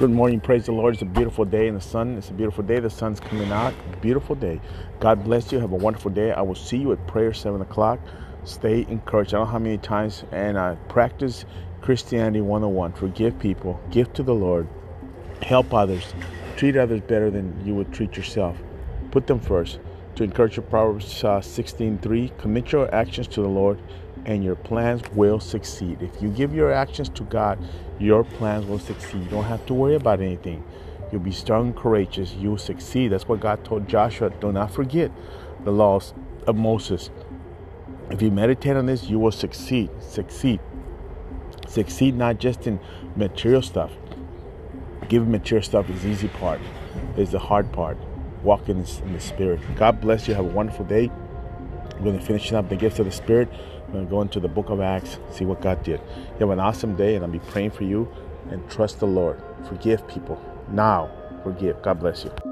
Good morning. Praise the Lord. It's a beautiful day in the sun. It's a beautiful day. The sun's coming out. Beautiful day. God bless you. Have a wonderful day. I will see you at prayer 7 o'clock. Stay encouraged. I don't know how many times. And I practice Christianity 101. Forgive people. Give to the Lord. Help others. Treat others better than you would treat yourself. Put them first. To encourage your Proverbs uh, 16.3, commit your actions to the Lord and your plans will succeed. If you give your actions to God, your plans will succeed. You don't have to worry about anything. You'll be strong and courageous. You will succeed. That's what God told Joshua. Do not forget the laws of Moses. If you meditate on this, you will succeed. Succeed. Succeed not just in material stuff. Giving material stuff is easy part. Is the hard part. Walk in the Spirit. God bless you. Have a wonderful day. I'm going to finish up the gifts of the Spirit. We're going to go into the book of Acts, see what God did. You have an awesome day, and I'll be praying for you. And trust the Lord. Forgive people. Now, forgive. God bless you.